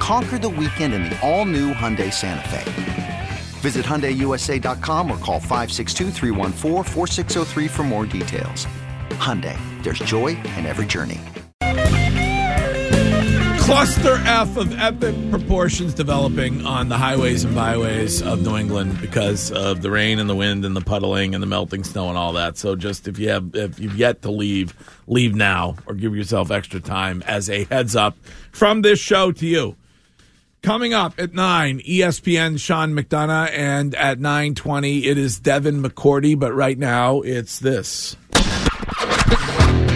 Conquer the weekend in the all new Hyundai Santa Fe. Visit HyundaiUSA.com or call 562 for more details. Hyundai, there's joy in every journey. Cluster F of epic proportions developing on the highways and byways of New England because of the rain and the wind and the puddling and the melting snow and all that. So just if you have if you've yet to leave, leave now or give yourself extra time as a heads up from this show to you. Coming up at nine, ESPN Sean McDonough, and at nine twenty, it is Devin McCourty. But right now, it's this.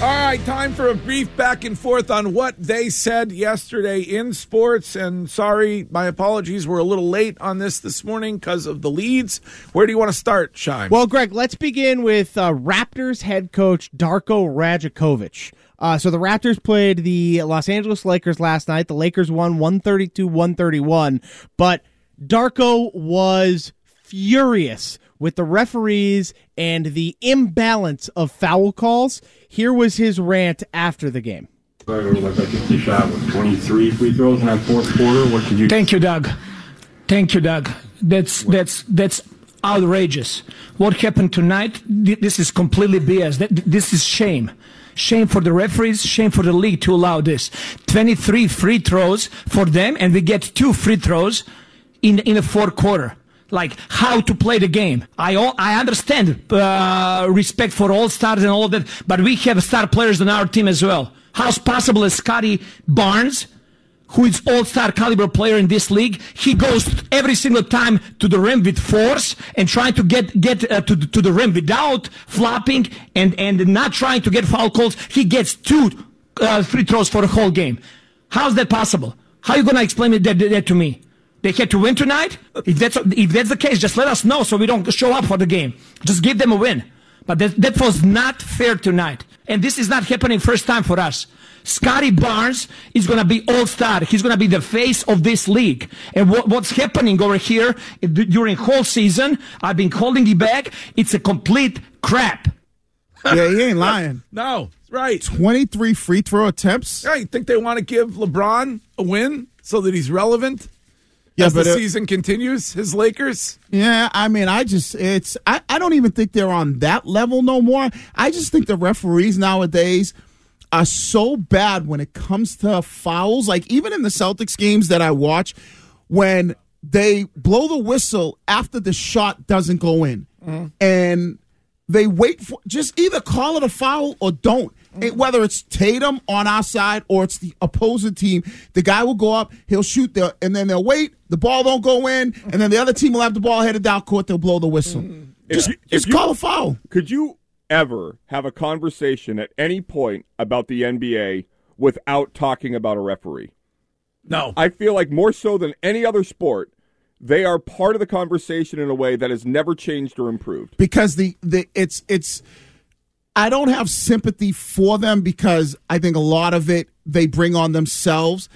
All right, time for a brief back and forth on what they said yesterday in sports. And sorry, my apologies, we're a little late on this this morning because of the leads. Where do you want to start, Shine? Well, Greg, let's begin with uh, Raptors head coach Darko Rajakovic. Uh, so the Raptors played the Los Angeles Lakers last night. The Lakers won 132 131, but Darko was furious with the referees and the imbalance of foul calls. Here was his rant after the game. Like I think you shot with 23 free throws in that fourth quarter. What could you? Thank you, Doug. Thank you, Doug. That's that's that's outrageous. What happened tonight? This is completely BS. This is shame. Shame for the referees. Shame for the league to allow this. Twenty-three free throws for them, and we get two free throws in in the fourth quarter. Like how to play the game. I all, I understand uh, respect for all stars and all of that, but we have star players on our team as well. How's possible Scottie Barnes? who is all-star caliber player in this league. He goes every single time to the rim with force and trying to get get uh, to to the rim without flopping and and not trying to get foul calls. He gets two uh, free throws for the whole game. How's that possible? How you gonna explain that, that to me? They had to win tonight. If that's if that's the case, just let us know so we don't show up for the game. Just give them a win. But that, that was not fair tonight. And this is not happening first time for us. Scottie Barnes is going to be all star. He's going to be the face of this league. And what, what's happening over here during whole season, I've been calling it back. It's a complete crap. Yeah, he ain't lying. no, right. 23 free throw attempts. Yeah, you think they want to give LeBron a win so that he's relevant Yeah, as the it- season continues? His Lakers. Yeah, I mean, I just, it's, I, I don't even think they're on that level no more. I just think the referees nowadays are so bad when it comes to fouls. Like, even in the Celtics games that I watch, when they blow the whistle after the shot doesn't go in mm-hmm. and they wait for just either call it a foul or don't. And whether it's Tatum on our side or it's the opposing team, the guy will go up, he'll shoot there, and then they'll wait. The ball don't go in, and then the other team will have the ball headed down court. They'll blow the whistle. Mm. Just, you- just if you- call a foul. Could you ever have a conversation at any point about the NBA without talking about a referee? No. I feel like more so than any other sport, they are part of the conversation in a way that has never changed or improved. because the the it's it's I don't have sympathy for them because I think a lot of it they bring on themselves.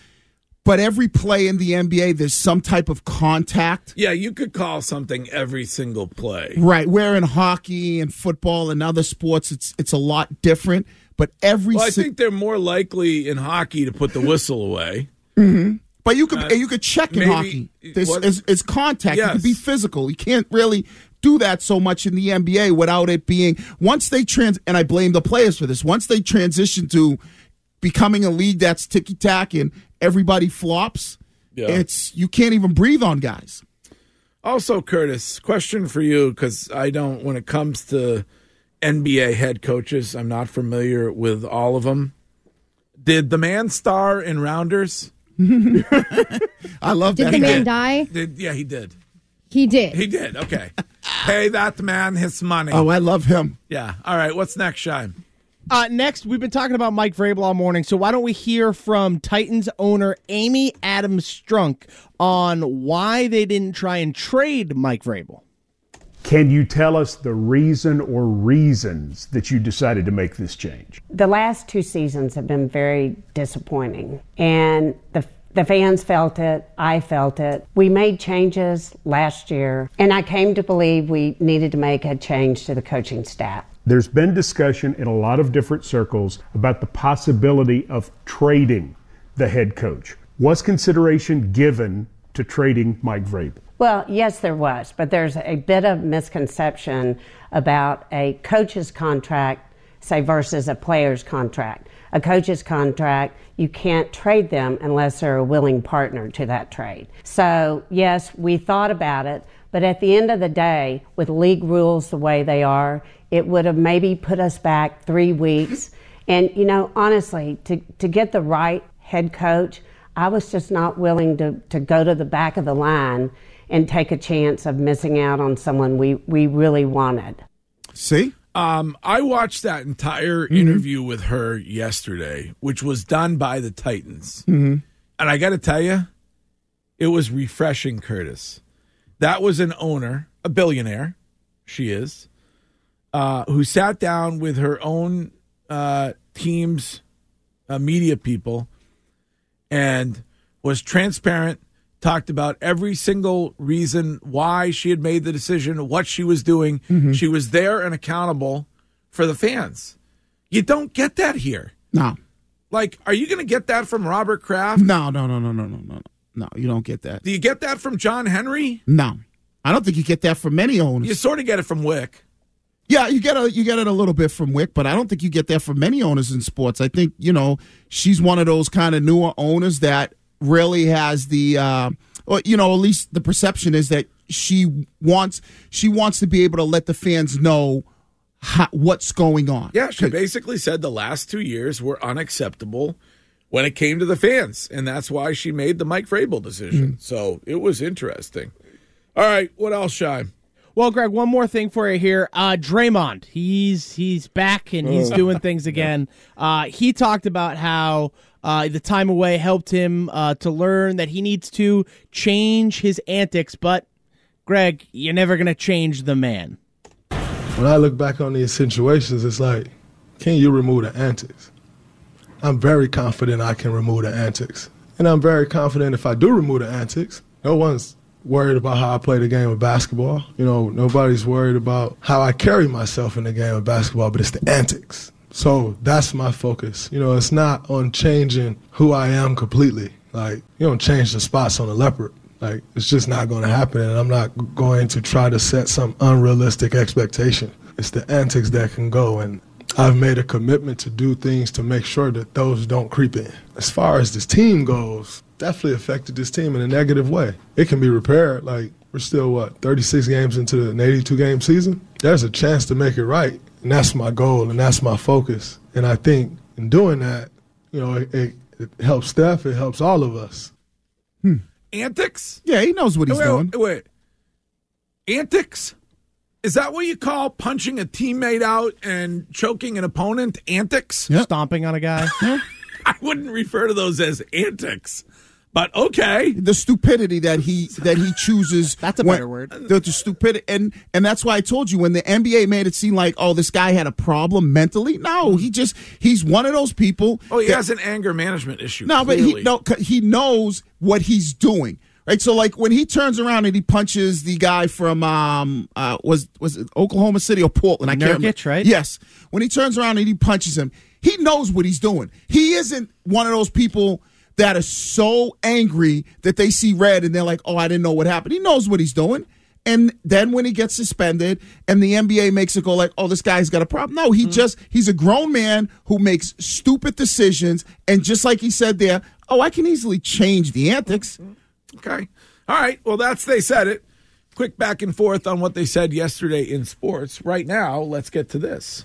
But every play in the NBA, there's some type of contact. Yeah, you could call something every single play. Right. Where in hockey and football and other sports, it's it's a lot different. But every Well, I si- think they're more likely in hockey to put the whistle away. Mhm. But you could Uh, you could check in maybe- hockey. There's what- it's, it's contact. You Yes. can be physical. You can't really do that so much in the NBA without it being once they trans and I blame the players for this. Once they transition to becoming a league that's ticky tack and everybody flops, Yeah. it's you can't even breathe on guys. Also, Curtis, question for you because I don't, when it comes to NBA head coaches, I'm not familiar with all of them. Did the man star in Rounders? I love Did that. the man guy. die? Did yeah, he did. He did. He did. Okay, pay that man his money. Oh, I love him. yeah. All right. What's next, Shine? Uh, next, we've been talking about Mike Vrabel all morning, so why don't we hear from Titans owner Amy Adams Strunk on why they didn't try and trade Mike Vrabel? Can you tell us the reason or reasons that you decided to make this change? The last two seasons have been very disappointing, and the the fans felt it. I felt it. We made changes last year, and I came to believe we needed to make a change to the coaching staff. There's been discussion in a lot of different circles about the possibility of trading the head coach. Was consideration given to trading Mike Vrabel? Well, yes, there was, but there's a bit of misconception about a coach's contract, say, versus a player's contract. A coach's contract, you can't trade them unless they're a willing partner to that trade. So, yes, we thought about it, but at the end of the day, with league rules the way they are, it would have maybe put us back three weeks. And, you know, honestly, to, to get the right head coach, I was just not willing to, to go to the back of the line and take a chance of missing out on someone we, we really wanted. See? Um, I watched that entire Mm-hmm. interview with her yesterday, which was done by the Titans. Mm-hmm. And I got to tell you, it was refreshing, Curtis. That was an owner, a billionaire, she is, uh, who sat down with her own uh, team's uh, media people and was transparent, talked about every single reason why she had made the decision, what she was doing. Mm-hmm. She was there and accountable for the fans. You don't get that here. No. Like, are you going to get that from Robert Kraft? No, no, no, no, no, no, no. No, you don't get that. Do you get that from John Henry? No. I don't think you get that from many owners. You sort of get it from Wyc. Yeah, you get a you get it a little bit from Wyc, but I don't think you get that from many owners in sports. I think you know she's one of those kind of newer owners that really has the, uh, or you know, at least the perception is that she wants she wants to be able to let the fans know how, what's going on. Yeah, she basically said the last two years were unacceptable when it came to the fans, and that's why she made the Mike Vrabel decision. So it was interesting. All right, what else, Shy? Well, Greg, one more thing for you here. Uh, Draymond, he's he's back and he's Oh. doing things again. Uh, he talked about how uh, the time away helped him uh, to learn that he needs to change his antics. But, Greg, you're never going to change the man. When I look back on these situations, it's like, can you remove the antics? I'm very confident I can remove the antics. And I'm very confident if I do remove the antics, no one's worried about how I play the game of basketball. You know, nobody's worried about how I carry myself in the game of basketball, but it's the antics. So that's my focus. You know, it's not on changing who I am completely. Like, you don't change the spots on a leopard. Like, it's just not going to happen, and I'm not going to try to set some unrealistic expectation. It's the antics that can go, and I've made a commitment to do things to make sure that those don't creep in. As far as this team goes, definitely affected this team in a negative way. It can be repaired. Like, we're still, what, 36 games into an 82 game season? There's a chance to make it right, and that's my goal, and that's my focus. And I think in doing that, you know, it, it, it helps Steph, it helps all of us. Hmm. Antics? Yeah, he knows what he's wait, doing. Wait, wait. Antics? Is that what you call punching a teammate out and choking an opponent? Antics? Stomping on a guy? I wouldn't refer to those as antics. But okay. The stupidity that he that he chooses. That's a when- better word. The, the stupidity, and and that's why I told you when the NBA made it seem like oh this guy had a problem mentally. No, he just he's one of those people. Oh, he that- has an anger management issue. No, but he no he knows what he's doing. Right, so like when he turns around and he punches the guy from um uh was was it Oklahoma City or Portland? I can't remember. Nurkic, right? Yes, when he turns around and he punches him, he knows what he's doing. He isn't one of those people that are so angry that they see red and they're like, "Oh, I didn't know what happened." He knows what he's doing. And then when he gets suspended and the NBA makes it go like, "Oh, this guy's got a problem." No, he mm-hmm. just he's a grown man who makes stupid decisions and just like he said there, "Oh, I can easily change the antics." Mm-hmm. Okay. All right. Well, that's they said it. quick back and forth on what they said yesterday in sports. Right now, let's get to this.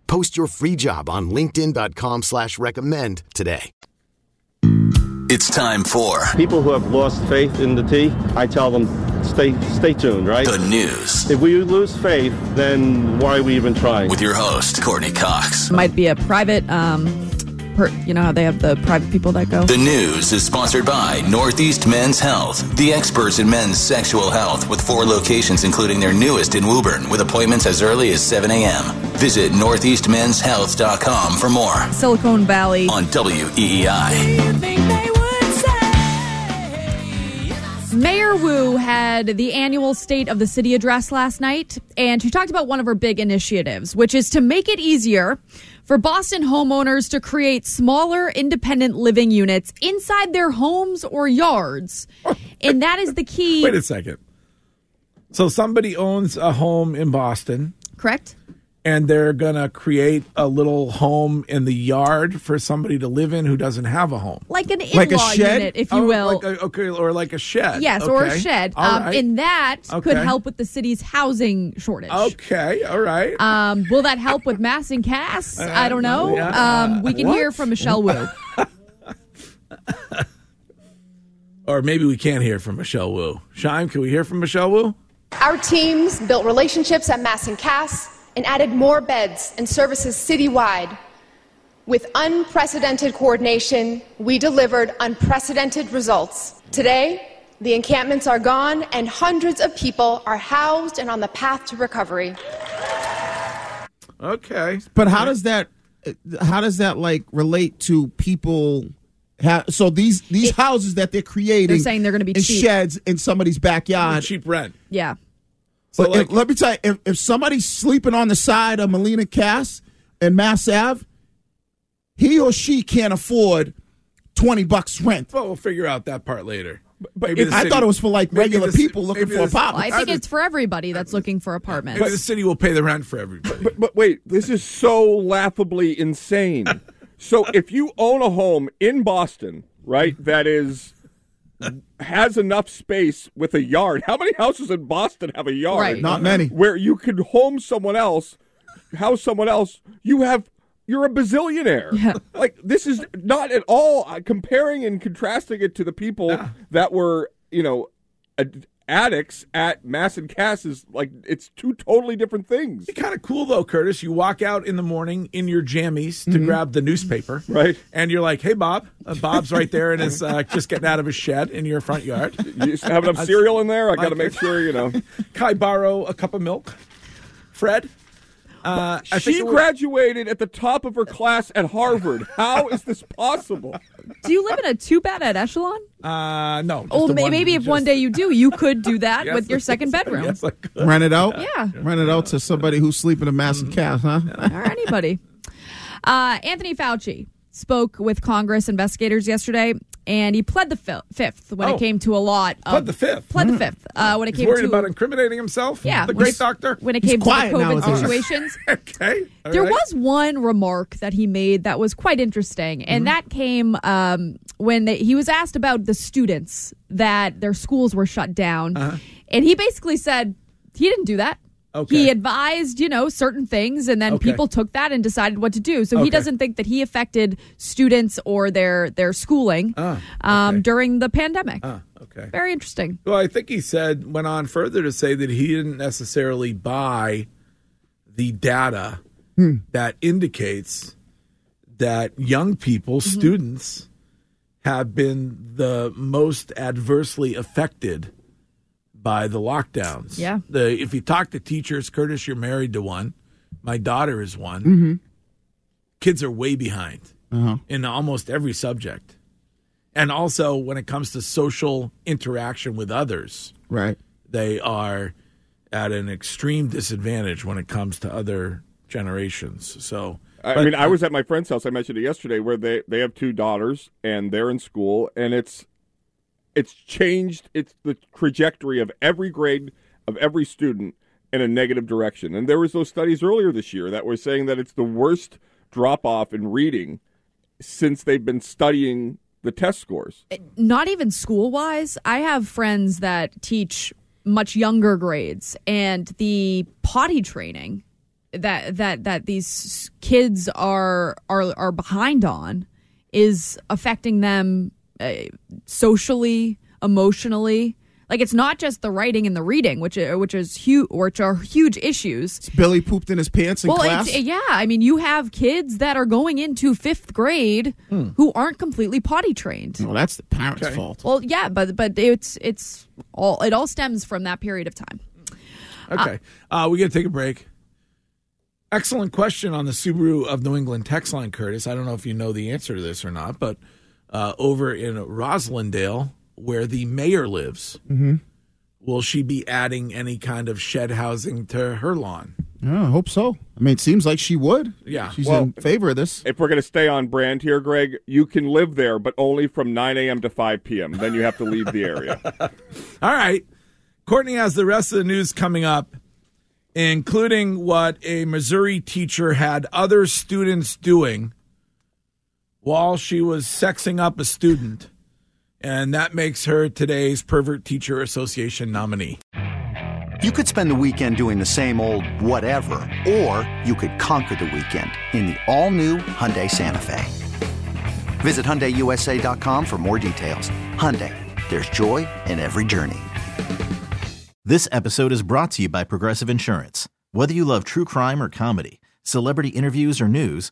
Post your free job on linkedin.com slash recommend today. It's time for People who have lost faith in the tea, I tell them, stay stay tuned, right? the news If we lose faith, then why are we even trying? with your host, Courtney Cox. might be a private um per, you know how they have the private people that go The news is sponsored by Northeast Men's Health, the experts in men's sexual health, with four locations, including their newest in Woburn, with appointments as early as 7 a.m. Visit northeastmenshealth.com for more silicon valley on E WEEI. Mayor Wu had the annual State of the City address last night, and she talked about one of her big initiatives, which is to make it easier for Boston homeowners to create smaller independent living units inside their homes or yards. and that is the key. Wait a second. So somebody owns a home in Boston, Correct? And they're gonna create a little home in the yard for somebody to live in who doesn't have a home, Like an in Like a shed? unit, if you Oh, will. like a- okay, or like a shed. Yes, or a shed. All Um, right. And that could help with the city's housing shortage. Okay, all right. Um, will that help with Mass and Cass? I don't know. yeah. Um, we can What? hear from Michelle Wu. or maybe we can't hear from Michelle Wu. Shime, can we hear from Michelle Wu? Our teams built relationships at Mass and Cass and added more beds and services citywide. With unprecedented coordination, we delivered unprecedented results. Today, the encampments are gone and hundreds of people are housed and on the path to recovery. Okay, But how does that how does that like relate to people? Ha- so these these houses that they're creating, They're saying they're gonna be in cheap. sheds in somebody's backyard. cheap rent. Yeah. So let me tell you, if, if somebody's sleeping on the side of Melnea Cass and Mass Ave, he or she can't afford twenty bucks rent. Well, we'll figure out that part later. But Maybe the I thought it was for like regular the people looking for the- apartments. Well, I think it's for everybody that's looking for apartments. Maybe the city will pay the rent for everybody. But, but wait, this is so laughably insane. so if you own a home in Boston, right, that is has enough space with a yard. How many houses in Boston have a yard? Right. Not many. Where you could home someone else, house someone else. You have you're a bazillionaire. Yeah. Like this is not at all uh, comparing and contrasting it to the people that were, you know, ad- addicts at Mass and Cass is like it's two totally different things. It's kind of cool though, Curtis. You walk out in the morning in your jammies to grab the newspaper, Mm-hmm. right? And you're like, "Hey, Bob." Uh, Bob's right there and is uh, just getting out of his shed in your front yard. You have enough cereal in there. I got to make sure you know. Can I borrow a cup of milk, Fred? Uh, She graduated at the top of her class at Harvard. How is this possible? Do you live in a two bed at Echelon? Uh, no. Oh, may- one- maybe if just- one day you do, you could do that Yes, with your second bedroom. Yes, Rent it out. Yeah. Rent it out to somebody who's sleeping in Mass and Cass, huh? or anybody. Uh, Anthony Fauci spoke with Congress investigators yesterday, and he pled the fi- fifth when Oh. it came to a lot. Of, Pled the fifth. Pled the fifth uh, when it He's came worried to about incriminating himself. Yeah, the great he's- doctor. when it came to the COVID situations. okay, all there right. was one remark that he made that was quite interesting, and that came um, when they, he was asked about the students that their schools were shut down, and he basically said he didn't do that. Okay. He advised, you know, certain things, and then Okay. people took that and decided what to do. So he doesn't think that he affected students or their their schooling um, during the pandemic. okay. Very interesting. Well, I think he said went on further to say that he didn't necessarily buy the data that indicates that young people, Mm-hmm. students, have been the most adversely affected by the lockdowns. Yeah. The if you talk to teachers, Curtis, you're married to one. My daughter is one. Mm-hmm. Kids are way behind Uh-huh. in almost every subject. And also when it comes to social interaction with others, Right. they are at an extreme disadvantage when it comes to other generations. So I but- mean, I was at my friend's house. I mentioned it yesterday, where they they have two daughters and they're in school, and it's it's changed. It's the trajectory of every grade of every student in a negative direction. And there was those studies earlier this year that were saying that it's the worst drop off in reading since they've been studying the test scores. Eh, not even school wise. I have friends that teach much younger grades, and the potty training that that that these kids are are are behind on is affecting them uh, socially, emotionally. Like it's not just the writing and the reading, which are, which is huge, which are huge issues. Billy pooped in his pants in well, class. it's, yeah, I mean, you have kids that are going into fifth grade who aren't completely potty trained. well, that's the parents' fault. Well, yeah, but but it's it's all it all stems from that period of time. Okay. Uh, we got to take a break. Excellent question on the Subaru of New England text line, Curtis. I don't know if you know the answer to this or not, but uh, over in Roslindale, where the mayor lives, Mm-hmm. will she be adding any kind of shed housing to her lawn? Yeah, I hope so. I mean, it seems like she would. Yeah. She's Well, in favor of this. If we're going to stay on brand here, Greg, you can live there, but only from 9 a.m. to 5 p.m. Then you have to leave the area. All right. Courtney has the rest of the news coming up, including what a Missouri teacher had other students doing while she was sexing up a student. And that makes her today's Pervert Teacher Association nominee. You could spend the weekend doing the same old whatever, or you could conquer the weekend in the all-new Hyundai Santa Fe. Visit HyundaiUSA.com for more details. Hyundai, there's joy in every journey. This episode is brought to you by Progressive Insurance. Whether you love true crime or comedy, celebrity interviews or news,